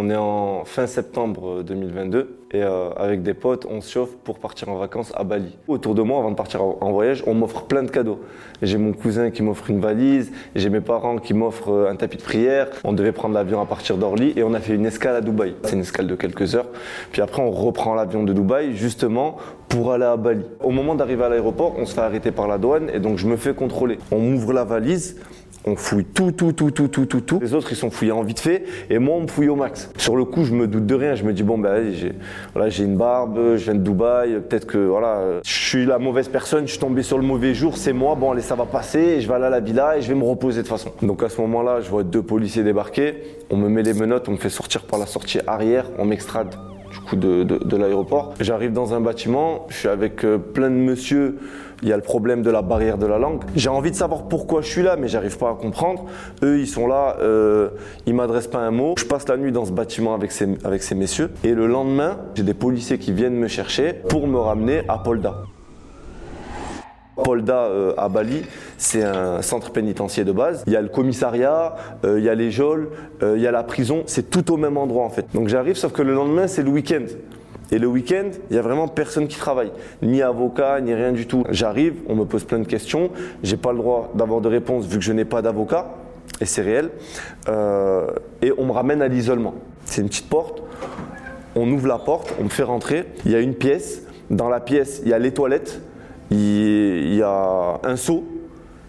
On est en fin septembre 2022 et euh, avec des potes, on se chauffe pour partir en vacances à Bali. Autour de moi, avant de partir en voyage, on m'offre plein de cadeaux. J'ai mon cousin qui m'offre une valise, j'ai mes parents qui m'offrent euh, un tapis de prière. On devait prendre l'avion à partir d'Orly et on a fait une escale à Dubaï. C'est une escale de quelques heures. Puis après, on reprend l'avion de Dubaï justement pour aller à Bali. Au moment d'arriver à l'aéroport, on se fait arrêter par la douane et donc je me fais contrôler. On m'ouvre la valise on fouille tout, tout, tout, tout, tout, tout, tout. Les autres, ils sont fouillés en vite fait, et moi, on me fouille au max. Sur le coup, je me doute de rien. Je me dis, bon, ben, j'ai une barbe, je viens de Dubaï, peut-être que, voilà, je suis la mauvaise personne, je suis tombé sur le mauvais jour, c'est moi, bon, allez, ça va passer, je vais aller à la villa, et je vais me reposer de toute façon. Donc, à ce moment-là, je vois deux policiers débarquer, on me met les menottes, on me fait sortir par la sortie arrière, on m'extrade de, l'aéroport. J'arrive dans un bâtiment, je suis avec euh, plein de monsieur il y a le problème de la barrière de la langue. J'ai envie de savoir pourquoi je suis là, mais j'arrive pas à comprendre. Eux, ils sont là, euh, ils m'adressent pas un mot. Je passe la nuit dans ce bâtiment avec ces, avec ces messieurs. Et le lendemain, j'ai des policiers qui viennent me chercher pour me ramener à Polda. Polda euh, à Bali, c'est un centre pénitentiaire de base. Il y a le commissariat, euh, il y a les geôles, euh, il y a la prison. C'est tout au même endroit en fait. Donc j'arrive, sauf que le lendemain, c'est le week-end. Et le week-end, il y a vraiment personne qui travaille, ni avocat, ni rien du tout. J'arrive, on me pose plein de questions, j'ai pas le droit d'avoir de réponse vu que je n'ai pas d'avocat, et c'est réel. Et on me ramène à l'isolement. C'est une petite porte. On ouvre la porte, on me fait rentrer. Il y a une pièce. Dans la pièce, il y a les toilettes, il y a un seau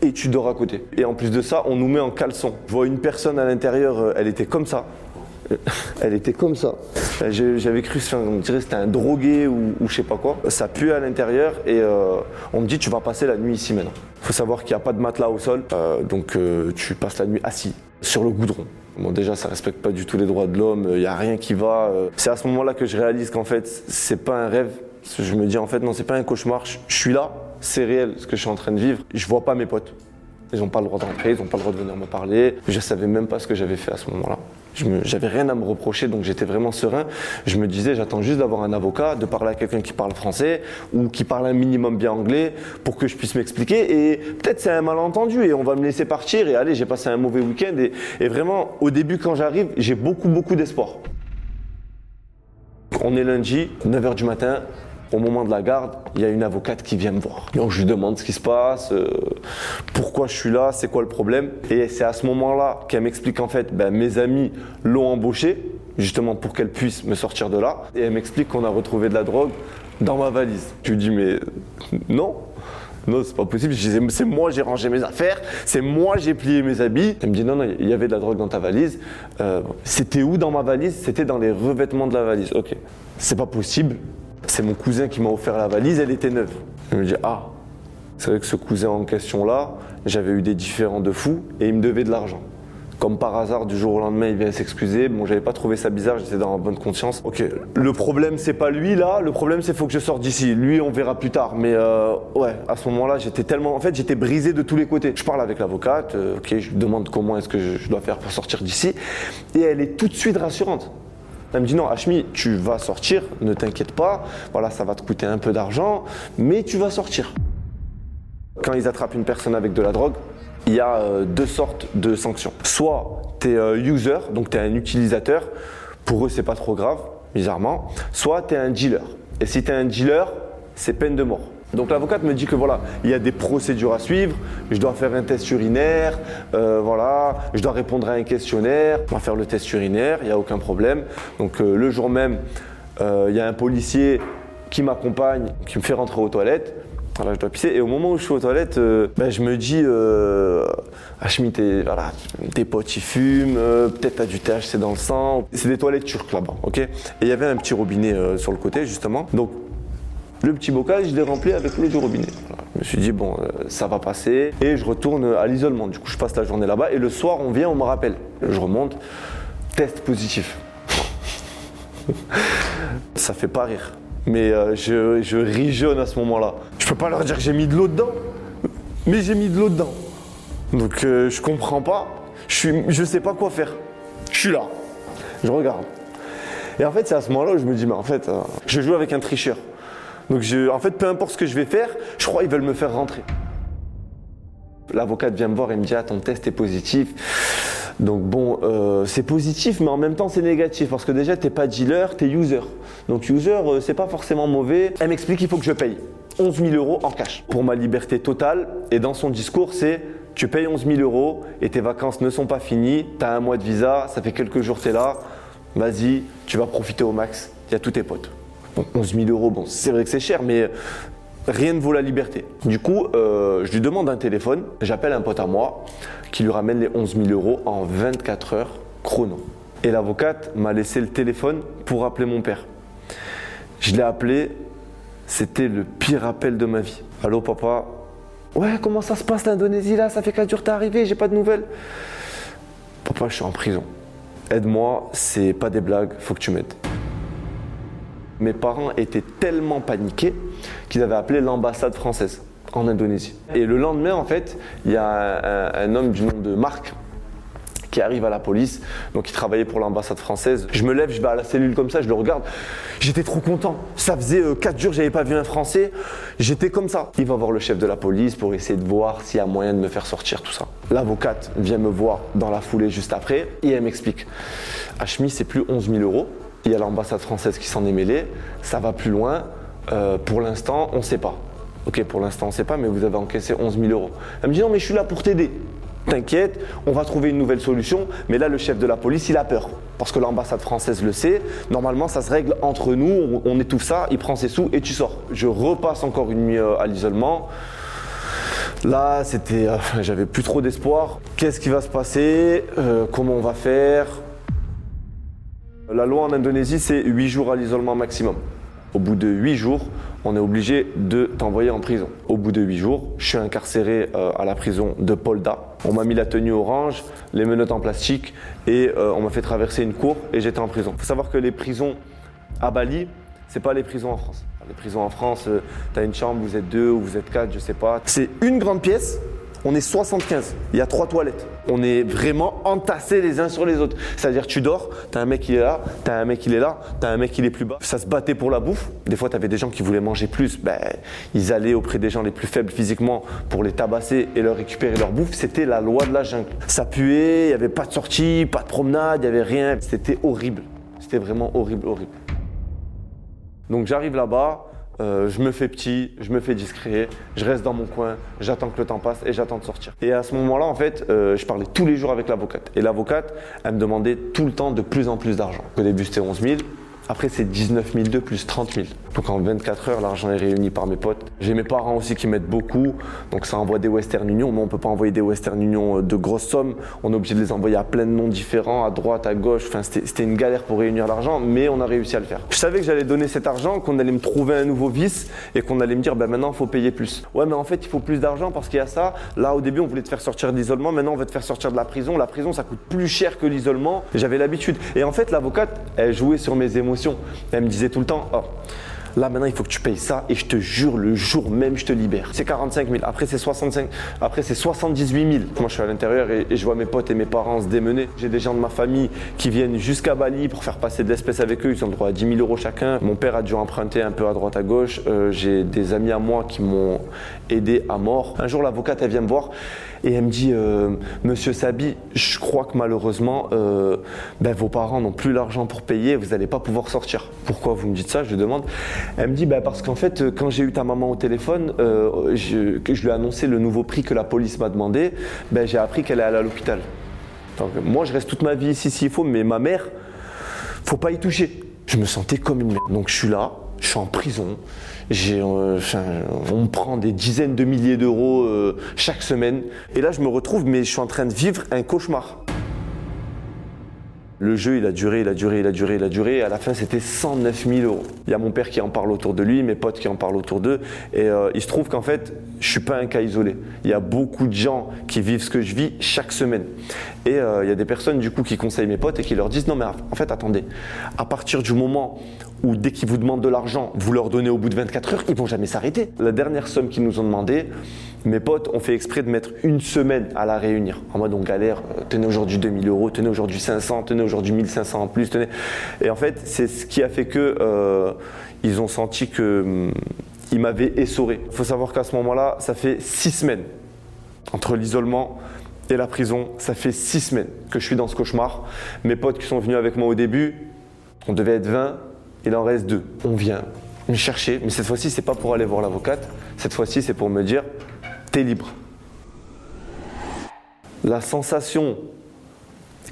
et tu dors à côté. Et en plus de ça, on nous met en caleçon. Je vois une personne à l'intérieur, euh, elle était comme ça. Elle était comme ça. J'avais cru, on dirait c'était un drogué ou, je sais pas quoi. Ça pue à l'intérieur et euh, on me dit tu vas passer la nuit ici maintenant. Faut savoir qu'il n'y a pas de matelas au sol, euh, donc euh, tu passes la nuit assis sur le goudron. Bon, déjà, ça respecte pas du tout les droits de l'homme. Il n'y a rien qui va. C'est à ce moment-là que je réalise qu'en fait, c'est pas un rêve. Je me dis en fait non, c'est pas un cauchemar. Je suis là, c'est réel ce que je suis en train de vivre. Je vois pas mes potes. Ils n'ont pas le droit d'entrer, ils n'ont pas le droit de venir me parler. Je savais même pas ce que j'avais fait à ce moment-là. J'avais rien à me reprocher, donc j'étais vraiment serein. Je me disais, j'attends juste d'avoir un avocat, de parler à quelqu'un qui parle français ou qui parle un minimum bien anglais pour que je puisse m'expliquer. Et peut-être c'est un malentendu et on va me laisser partir. Et allez, j'ai passé un mauvais week-end. Et, et vraiment, au début, quand j'arrive, j'ai beaucoup, beaucoup d'espoir. On est lundi, 9h du matin, au moment de la garde, il y a une avocate qui vient me voir. Donc je lui demande ce qui se passe, euh, pourquoi je suis là, c'est quoi le problème. Et c'est à ce moment-là qu'elle m'explique en fait, ben, mes amis l'ont embauchée justement pour qu'elle puisse me sortir de là. Et elle m'explique qu'on a retrouvé de la drogue dans ma valise. Je lui dis mais non, non, c'est pas possible. Je disais, c'est moi, j'ai rangé mes affaires, c'est moi, j'ai plié mes habits. Elle me dit, non, non, il y avait de la drogue dans ta valise. Euh, c'était où dans ma valise? C'était dans les revêtements de la valise. Ok. C'est pas possible. C'est mon cousin qui m'a offert la valise, elle était neuve. Je me dis, ah, c'est vrai que ce cousin en question-là, j'avais eu des différends de fou et il me devait de l'argent. Comme par hasard, du jour au lendemain, il vient s'excuser. Bon, j'avais pas trouvé ça bizarre, j'étais dans la bonne conscience. Ok, le problème, c'est pas lui là, le problème, c'est faut que je sorte d'ici. Lui, on verra plus tard. Mais euh, ouais, à ce moment-là, j'étais tellement. En fait, j'étais brisé de tous les côtés. Je parle avec l'avocate, euh, ok, je lui demande comment est-ce que je dois faire pour sortir d'ici. Et elle est tout de suite rassurante. Elle me dit non, Hachmi, tu vas sortir, ne t'inquiète pas. Voilà, ça va te coûter un peu d'argent, mais tu vas sortir. Quand ils attrapent une personne avec de la drogue, il y a euh, deux sortes de sanctions. Soit tu es euh, user, donc tu es un utilisateur, pour eux c'est pas trop grave, bizarrement. Soit tu es un dealer. Et si tu es un dealer, c'est peine de mort. Donc l'avocate me dit que voilà, il y a des procédures à suivre, je dois faire un test urinaire, euh, voilà, je dois répondre à un questionnaire, on va faire le test urinaire, il n'y a aucun problème. Donc euh, le jour même, euh, il y a un policier qui m'accompagne, qui me fait rentrer aux toilettes. Voilà, je dois pisser. Et au moment où je suis aux toilettes, ben, je me dis, Hachmi, voilà, tes potes ils fument, peut-être t'as du THC dans le sang. C'est des toilettes turques là-bas, ok? Et il y avait un petit robinet sur le côté justement. Donc le petit bocal, je l'ai rempli avec l'eau du robinet. Je me suis dit, bon, euh, ça va passer. Et je retourne à l'isolement. Du coup, je passe la journée là-bas. Et le soir, on vient, on me rappelle. Je remonte, test positif. ça fait pas rire. Mais euh, je, je ris à ce moment-là. Je peux pas leur dire que j'ai mis de l'eau dedans. Mais j'ai mis de l'eau dedans. Donc euh, je comprends pas. Je, suis, je sais pas quoi faire. Je suis là. Je regarde. Et en fait, c'est à ce moment-là où je me dis, mais en fait, je joue avec un tricheur. Donc en fait, peu importe ce que je vais faire, je crois qu'ils veulent me faire rentrer. L'avocate vient me voir et me dit ah ton test est positif. Donc bon, euh, c'est positif, mais en même temps c'est négatif parce que déjà t'es pas dealer, t'es user. Donc user, euh, c'est pas forcément mauvais. Elle m'explique qu'il faut que je paye 11 000 euros en cash pour ma liberté totale. Et dans son discours, c'est tu payes 11 000 euros et tes vacances ne sont pas finies. Tu as un mois de visa, ça fait quelques jours que tu es là. Vas-y, tu vas profiter au max. Il y a tous tes potes. Bon, 11 000 euros, bon, c'est vrai que c'est cher, mais rien ne vaut la liberté. Du coup, euh, je lui demande un téléphone, j'appelle un pote à moi qui lui ramène les 11 000 euros en 24 heures chrono. Et l'avocate m'a laissé le téléphone pour appeler mon père. Je l'ai appelé, c'était le pire appel de ma vie. Allô papa? Ouais, comment ça se passe l'Indonésie là? Ça fait 4 jours t'es arrivé, j'ai pas de nouvelles. Papa, je suis en prison. Aide-moi, c'est pas des blagues, faut que tu m'aides mes parents étaient tellement paniqués qu'ils avaient appelé l'ambassade française en Indonésie. Et le lendemain, en fait, il y a un, homme du nom de Marc qui arrive à la police, donc il travaillait pour l'ambassade française. Je me lève, je vais à la cellule comme ça, je le regarde. J'étais trop content. Ça faisait 4 euh, jours que j'avais pas vu un Français. J'étais comme ça. Il va voir le chef de la police pour essayer de voir s'il y a moyen de me faire sortir tout ça. L'avocate vient me voir dans la foulée juste après et elle m'explique. Hachmi, c'est plus 11 000 euros, il y a l'ambassade française qui s'en est mêlée. Ça va plus loin. Euh, pour l'instant, on ne sait pas. Ok, pour l'instant, on ne sait pas, mais vous avez encaissé 11 000 euros. Elle me dit non, mais je suis là pour t'aider. T'inquiète, on va trouver une nouvelle solution. Mais là, le chef de la police, il a peur. Parce que l'ambassade française le sait. Normalement, ça se règle entre nous. On, étouffe ça, il prend ses sous et tu sors. Je repasse encore une nuit euh, à l'isolement. Là, c'était, euh, j'avais plus trop d'espoir. Qu'est-ce qui va se passer? Comment on va faire? La loi en Indonésie, c'est 8 jours à l'isolement maximum. Au bout de 8 jours, on est obligé de t'envoyer en prison. Au bout de 8 jours, je suis incarcéré euh, à la prison de Polda. On m'a mis la tenue orange, les menottes en plastique et euh, on m'a fait traverser une cour et j'étais en prison. Il faut savoir que les prisons à Bali, c'est pas les prisons en France. Les prisons en France, euh, tu as une chambre, vous êtes deux ou vous êtes quatre, je sais pas. C'est une grande pièce on est 75. Il y a trois toilettes. On est vraiment entassés les uns sur les autres. C'est-à-dire, tu dors, t'as un mec qui est là, t'as un mec qui est là, t'as un mec qui est plus bas. Ça se battait pour la bouffe. Des fois, t'avais des gens qui voulaient manger plus. Ben, ils allaient auprès des gens les plus faibles physiquement pour les tabasser et leur récupérer leur bouffe. C'était la loi de la jungle. Ça puait, il n'y avait pas de sortie, pas de promenade, il n'y avait rien. C'était horrible. C'était vraiment horrible, horrible. Donc, j'arrive là-bas. Euh, je me fais petit, je me fais discret, je reste dans mon coin, j'attends que le temps passe et j'attends de sortir. Et à ce moment-là, en fait, euh, je parlais tous les jours avec l'avocate. Et l'avocate, elle me demandait tout le temps de plus en plus d'argent. Au début, c'était 11 000. Après, c'est 19 002 plus 30 000. Donc en 24 heures, l'argent est réuni par mes potes. J'ai mes parents aussi qui m'aident beaucoup. Donc ça envoie des Western Union. Mais on ne peut pas envoyer des Western Union euh, de grosses sommes. On est obligé de les envoyer à plein de noms différents, à droite, à gauche. Enfin, c'était une galère pour réunir l'argent, mais on a réussi à le faire. Je savais que j'allais donner cet argent, qu'on allait me trouver un nouveau vice et qu'on allait me dire, ben maintenant, il faut payer plus. Ouais, mais en fait, il faut plus d'argent parce qu'il y a ça. Là, au début, on voulait te faire sortir d'isolement. Maintenant, on veut te faire sortir de la prison. La prison, ça coûte plus cher que l'isolement. J'avais l'habitude. Et en fait, l'avocate, elle jouait sur mes émotions. Elle me disait tout le temps, oh, Là, maintenant, il faut que tu payes ça et je te jure, le jour même, je te libère. C'est 45 000. Après, c'est 65 Après, c'est 78 000. Moi, je suis à l'intérieur et, je vois mes potes et mes parents se démener. J'ai des gens de ma famille qui viennent jusqu'à Bali pour faire passer de l'espèce avec eux. Ils ont le droit à 10 000 euros chacun. Mon père a dû emprunter un peu à droite, à gauche. Euh, j'ai des amis à moi qui m'ont aidé à mort. Un jour, l'avocate, elle vient me voir et elle me dit euh, Monsieur Sabi, je crois que malheureusement, euh, ben, vos parents n'ont plus l'argent pour payer, vous n'allez pas pouvoir sortir. Pourquoi vous me dites ça? Je lui demande. Elle me dit ben, Parce qu'en fait, quand j'ai eu ta maman au téléphone, euh, je, lui ai annoncé le nouveau prix que la police m'a demandé, ben, j'ai appris qu'elle est allée à l'hôpital. moi, je reste toute ma vie ici s'il faut, mais ma mère, faut pas y toucher. Je me sentais comme une merde. Donc je suis là, je suis en prison. Euh, on me prend des dizaines de milliers d'euros euh, chaque semaine. Et là, je me retrouve, mais je suis en train de vivre un cauchemar. Le jeu, il a duré, il a duré, il a duré, il a duré. À la fin, c'était 109 000 euros. Il y a mon père qui en parle autour de lui, mes potes qui en parlent autour d'eux. Et euh, il se trouve qu'en fait, je suis pas un cas isolé. Il y a beaucoup de gens qui vivent ce que je vis chaque semaine. Et il y a des personnes, du coup, qui conseillent mes potes et qui leur disent non, mais en fait, attendez. À partir du moment ou dès qu'ils vous demandent de l'argent, vous leur donnez au bout de 24 heures, ils vont jamais s'arrêter. La dernière somme qu'ils nous ont demandé, mes potes ont fait exprès de mettre une semaine à la réunir. En mode on galère, euh, tenez aujourd'hui 2000 euros, tenez aujourd'hui 500, tenez aujourd'hui 1500 en plus, tenez. Et en fait, c'est ce qui a fait que euh, ils ont senti que hum, ils m'avaient essoré. Il faut savoir qu'à ce moment-là, ça fait six semaines entre l'isolement et la prison. Ça fait six semaines que je suis dans ce cauchemar. Mes potes qui sont venus avec moi au début, on devait être 20, il en reste deux. On vient me chercher, mais cette fois-ci, c'est pas pour aller voir l'avocate. Cette fois-ci, c'est pour me dire, t'es libre. La sensation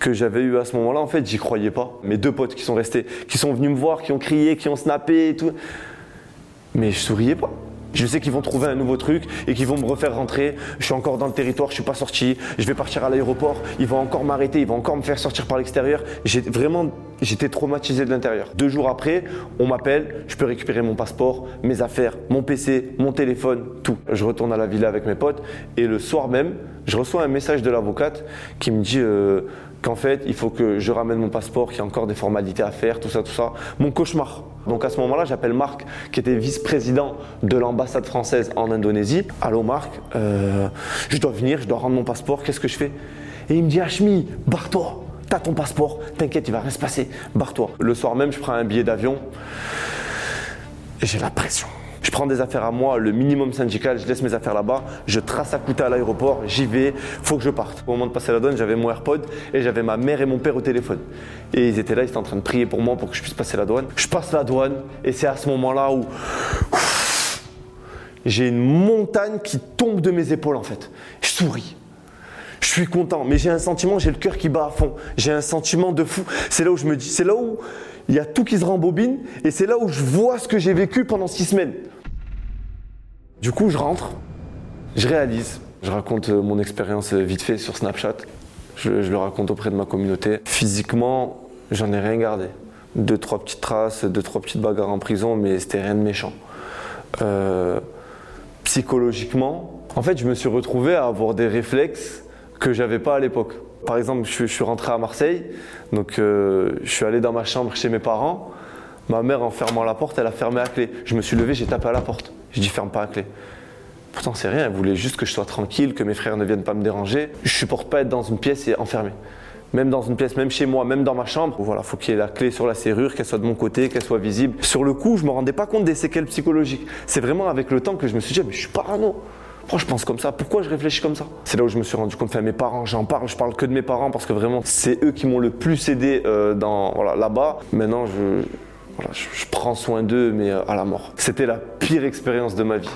que j'avais eue à ce moment-là, en fait, j'y croyais pas. Mes deux potes qui sont restés, qui sont venus me voir, qui ont crié, qui ont snappé et tout. Mais je souriais pas. Je sais qu'ils vont trouver un nouveau truc et qu'ils vont me refaire rentrer. Je suis encore dans le territoire, je suis pas sorti. Je vais partir à l'aéroport. Ils vont encore m'arrêter, ils vont encore me faire sortir par l'extérieur. J'ai vraiment, j'étais traumatisé de l'intérieur. Deux jours après, on m'appelle. Je peux récupérer mon passeport, mes affaires, mon PC, mon téléphone, tout. Je retourne à la villa avec mes potes et le soir même, je reçois un message de l'avocate qui me dit. Euh, qu'en fait, il faut que je ramène mon passeport, qu'il y a encore des formalités à faire, tout ça, tout ça. Mon cauchemar. Donc à ce moment-là, j'appelle Marc, qui était vice-président de l'ambassade française en Indonésie. Allô Marc, euh, je dois venir, je dois rendre mon passeport, qu'est-ce que je fais? Et il me dit Hachmi, barre-toi, t'as ton passeport, t'inquiète, il va rien se passer, barre-toi. Le soir même, je prends un billet d'avion et j'ai la pression. Je prends des affaires à moi, le minimum syndical, je laisse mes affaires là-bas, je trace à coûter à l'aéroport, j'y vais, faut que je parte. Au moment de passer la douane, j'avais mon AirPod et j'avais ma mère et mon père au téléphone. Et ils étaient là, ils étaient en train de prier pour moi pour que je puisse passer la douane. Je passe la douane et c'est à ce moment-là où j'ai une montagne qui tombe de mes épaules en fait. Je souris. Je suis content, mais j'ai un sentiment, j'ai le cœur qui bat à fond. J'ai un sentiment de fou. C'est là où je me dis, c'est là où il y a tout qui se rembobine et c'est là où je vois ce que j'ai vécu pendant six semaines. Du coup, je rentre, je réalise, je raconte euh, mon expérience euh, vite fait sur Snapchat, je, le raconte auprès de ma communauté. Physiquement, j'en ai rien gardé. Deux, trois petites traces, deux, trois petites bagarres en prison, mais c'était rien de méchant. Euh, psychologiquement, en fait, je me suis retrouvé à avoir des réflexes que j'avais pas à l'époque. Par exemple, je, suis rentré à Marseille, donc je suis allé dans ma chambre chez mes parents. Ma mère, en fermant la porte, elle a fermé à clé. Je me suis levé, j'ai tapé à la porte. Je dis ferme pas la clé. Pourtant, c'est rien. Elle voulait juste que je sois tranquille, que mes frères ne viennent pas me déranger. Je supporte pas être dans une pièce et enfermé. Même dans une pièce, même chez moi, même dans ma chambre. Voilà, faut qu'il y ait la clé sur la serrure, qu'elle soit de mon côté, qu'elle soit visible. Sur le coup, je me rendais pas compte des séquelles psychologiques. C'est vraiment avec le temps que je me suis dit, mais je suis parano. Pourquoi je pense comme ça? Pourquoi je réfléchis comme ça? C'est là où je me suis rendu compte. Enfin, mes parents, j'en parle, je parle que de mes parents parce que vraiment, c'est eux qui m'ont le plus aidé euh, dans là-bas. Maintenant, je, je, prends soin d'eux, mais euh, à la mort. C'était la pire expérience de ma vie.